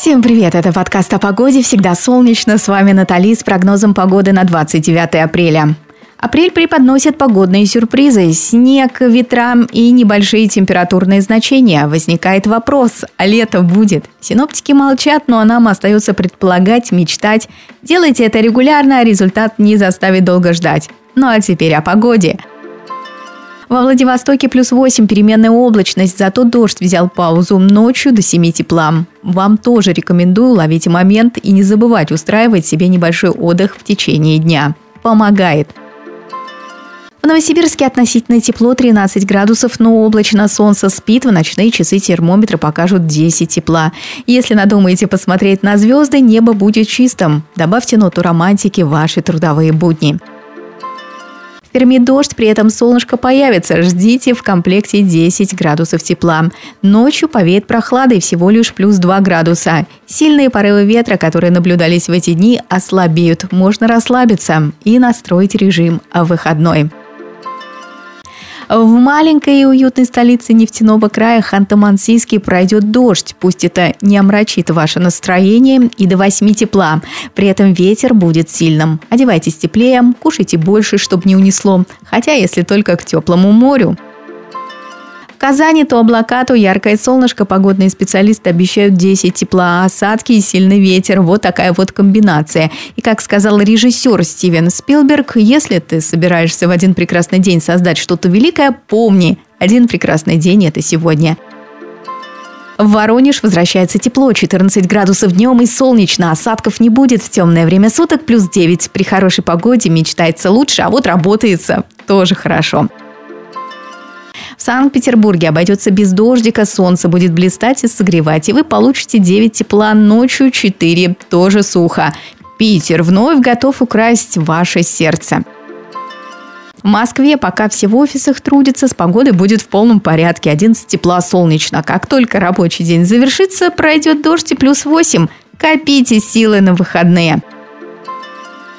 Всем привет, это подкаст о погоде, всегда солнечно, с вами Натали с прогнозом погоды на 29 апреля. Апрель преподносит погодные сюрпризы. Снег, ветра и небольшие температурные значения. Возникает вопрос, а лето будет? Синоптики молчат, но нам остается предполагать, мечтать. Делайте это регулярно, а результат не заставит долго ждать. Ну а теперь о погоде. Во Владивостоке плюс 8 переменная облачность, зато дождь взял паузу ночью до 7 тепла. Вам тоже рекомендую ловить момент и не забывать устраивать себе небольшой отдых в течение дня. Помогает. В Новосибирске относительно тепло 13 градусов, но облачно солнце спит, в ночные часы термометры покажут 10 тепла. Если надумаете посмотреть на звезды, небо будет чистым. Добавьте ноту романтики в ваши трудовые будни. В Перми дождь, при этом солнышко появится. Ждите в комплекте 10 градусов тепла. Ночью повеет прохладой всего лишь плюс 2 градуса. Сильные порывы ветра, которые наблюдались в эти дни, ослабеют. Можно расслабиться и настроить режим выходной. В маленькой и уютной столице нефтяного края Ханты-Мансийский пройдет дождь. Пусть это не омрачит ваше настроение и до 8 тепла. При этом ветер будет сильным. Одевайтесь теплее, кушайте больше, чтобы не унесло. Хотя если только к теплому морю. В Казани то облака, то яркое солнышко. Погодные специалисты обещают 10 тепла, осадки и сильный ветер. Вот такая вот комбинация. И как сказал режиссер Стивен Спилберг, если ты собираешься в один прекрасный день создать что-то великое, помни, один прекрасный день – это сегодня. В Воронеж возвращается тепло, 14 градусов днем и солнечно. Осадков не будет в темное время суток, плюс 9. При хорошей погоде мечтается лучше, а вот работается тоже хорошо. В Санкт-Петербурге обойдется без дождика, солнце будет блистать и согревать, и вы получите 9 тепла, ночью 4, тоже сухо. Питер вновь готов украсть ваше сердце. В Москве пока все в офисах трудятся, с погодой будет в полном порядке. 11 тепла солнечно. Как только рабочий день завершится, пройдет дождь и плюс 8. Копите силы на выходные.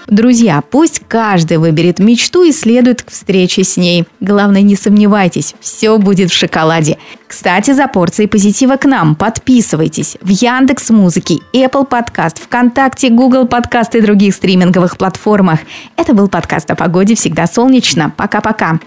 Друзья, пусть каждый выберет мечту и следует к встрече с ней. Главное, не сомневайтесь, все будет в шоколаде. Кстати, за порцией позитива к нам подписывайтесь в Яндекс Музыке, Apple Podcast, ВКонтакте, Google Podcast и других стриминговых платформах. Это был подкаст о погоде «Всегда солнечно». Пока-пока.